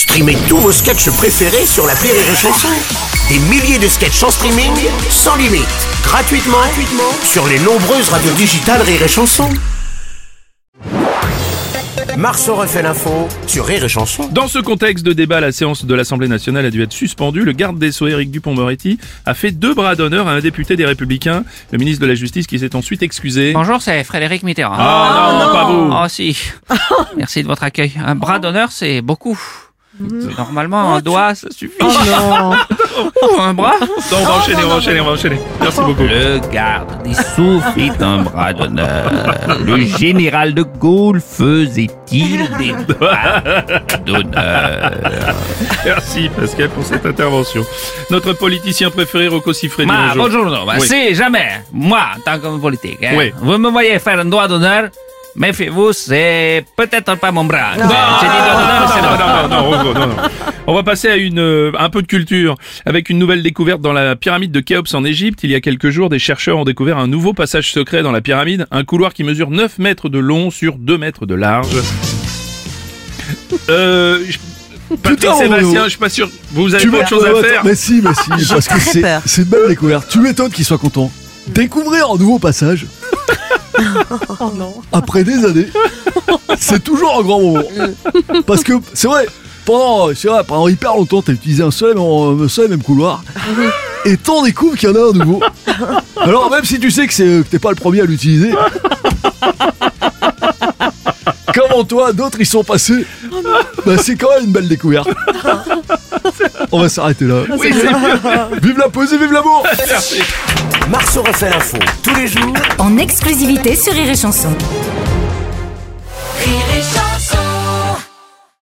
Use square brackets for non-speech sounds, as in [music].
Streamez tous vos sketchs préférés sur la Rire et Chanson. Des milliers de sketchs en streaming, sans limite, gratuitement, gratuitement sur les nombreuses radios digitales Rire et Chanson. Marceau refait l'info sur Rire et Chanson. Dans ce contexte de débat, la séance de l'Assemblée nationale a dû être suspendue. Le garde des Sceaux, Éric Dupont-Moretti, a fait deux bras d'honneur à un député des Républicains, le ministre de la Justice, qui s'est ensuite excusé. Bonjour, c'est Frédéric Mitterrand. Ah non, pas vous Oh si. [laughs] Merci de votre accueil. Un bras d'honneur, c'est beaucoup. Normalement, un doigt, ça suffit. [laughs] Ou un bras Non, on va enchaîner, on va enchaîner, on va enchaîner. Merci beaucoup. Le garde des Sceaux fit un bras d'honneur. Le général de Gaulle faisait-il [laughs] des bras d'honneur? Merci Pascal pour cette intervention. Notre politicien préféré, Rocco Siffredi. Ma, bonjour. bonjour, bah, Oui. si jamais, moi, en tant qu'homme politique, hein, Oui. vous me voyez faire un doigt d'honneur, méfiez-vous, c'est peut-être pas mon bras. Non, non, non, non, Rocco, non, non. On va passer à une, euh, un peu de culture avec une nouvelle découverte dans la pyramide de Khéops en Égypte. Il y a quelques jours, des chercheurs ont découvert un nouveau passage secret dans la pyramide, un couloir qui mesure 9 mètres de long sur 2 mètres de large. Euh, Patrick Putain, Sébastien, je suis pas sûr. Vous avez autre chose à faire Mais si, mais si, [laughs] parce que c'est une belle découverte. Tu m'étonnes qu'il soit content. Découvrir un nouveau passage. [laughs] Après des années, c'est toujours un grand moment. Parce que c'est vrai, pendant, c'est vrai, pendant hyper longtemps, t'as utilisé un seul, même- couloir. Et t'en découvres qu'il y en a un nouveau. Alors même si tu sais que c'est que t'es pas le premier à l'utiliser. Comment toi, d'autres y sont passés bah, C'est quand même une belle découverte. On va s'arrêter là. Oui. Vive la poésie, vive l'amour Merci. Marceau refait l'info tous les jours en exclusivité sur Rire et Chanson.